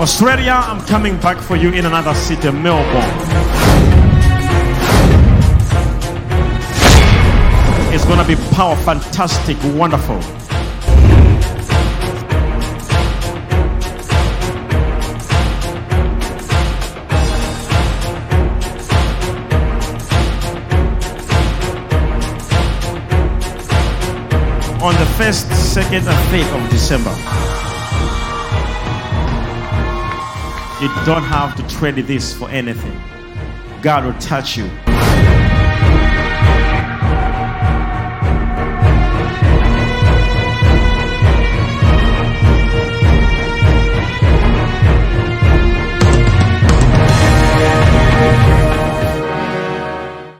Australia, I'm coming back for you in another city, Melbourne. It's gonna be power, fantastic, wonderful. On the 1st, 2nd, and 3rd of December. You don't have to trade this for anything. God will touch you.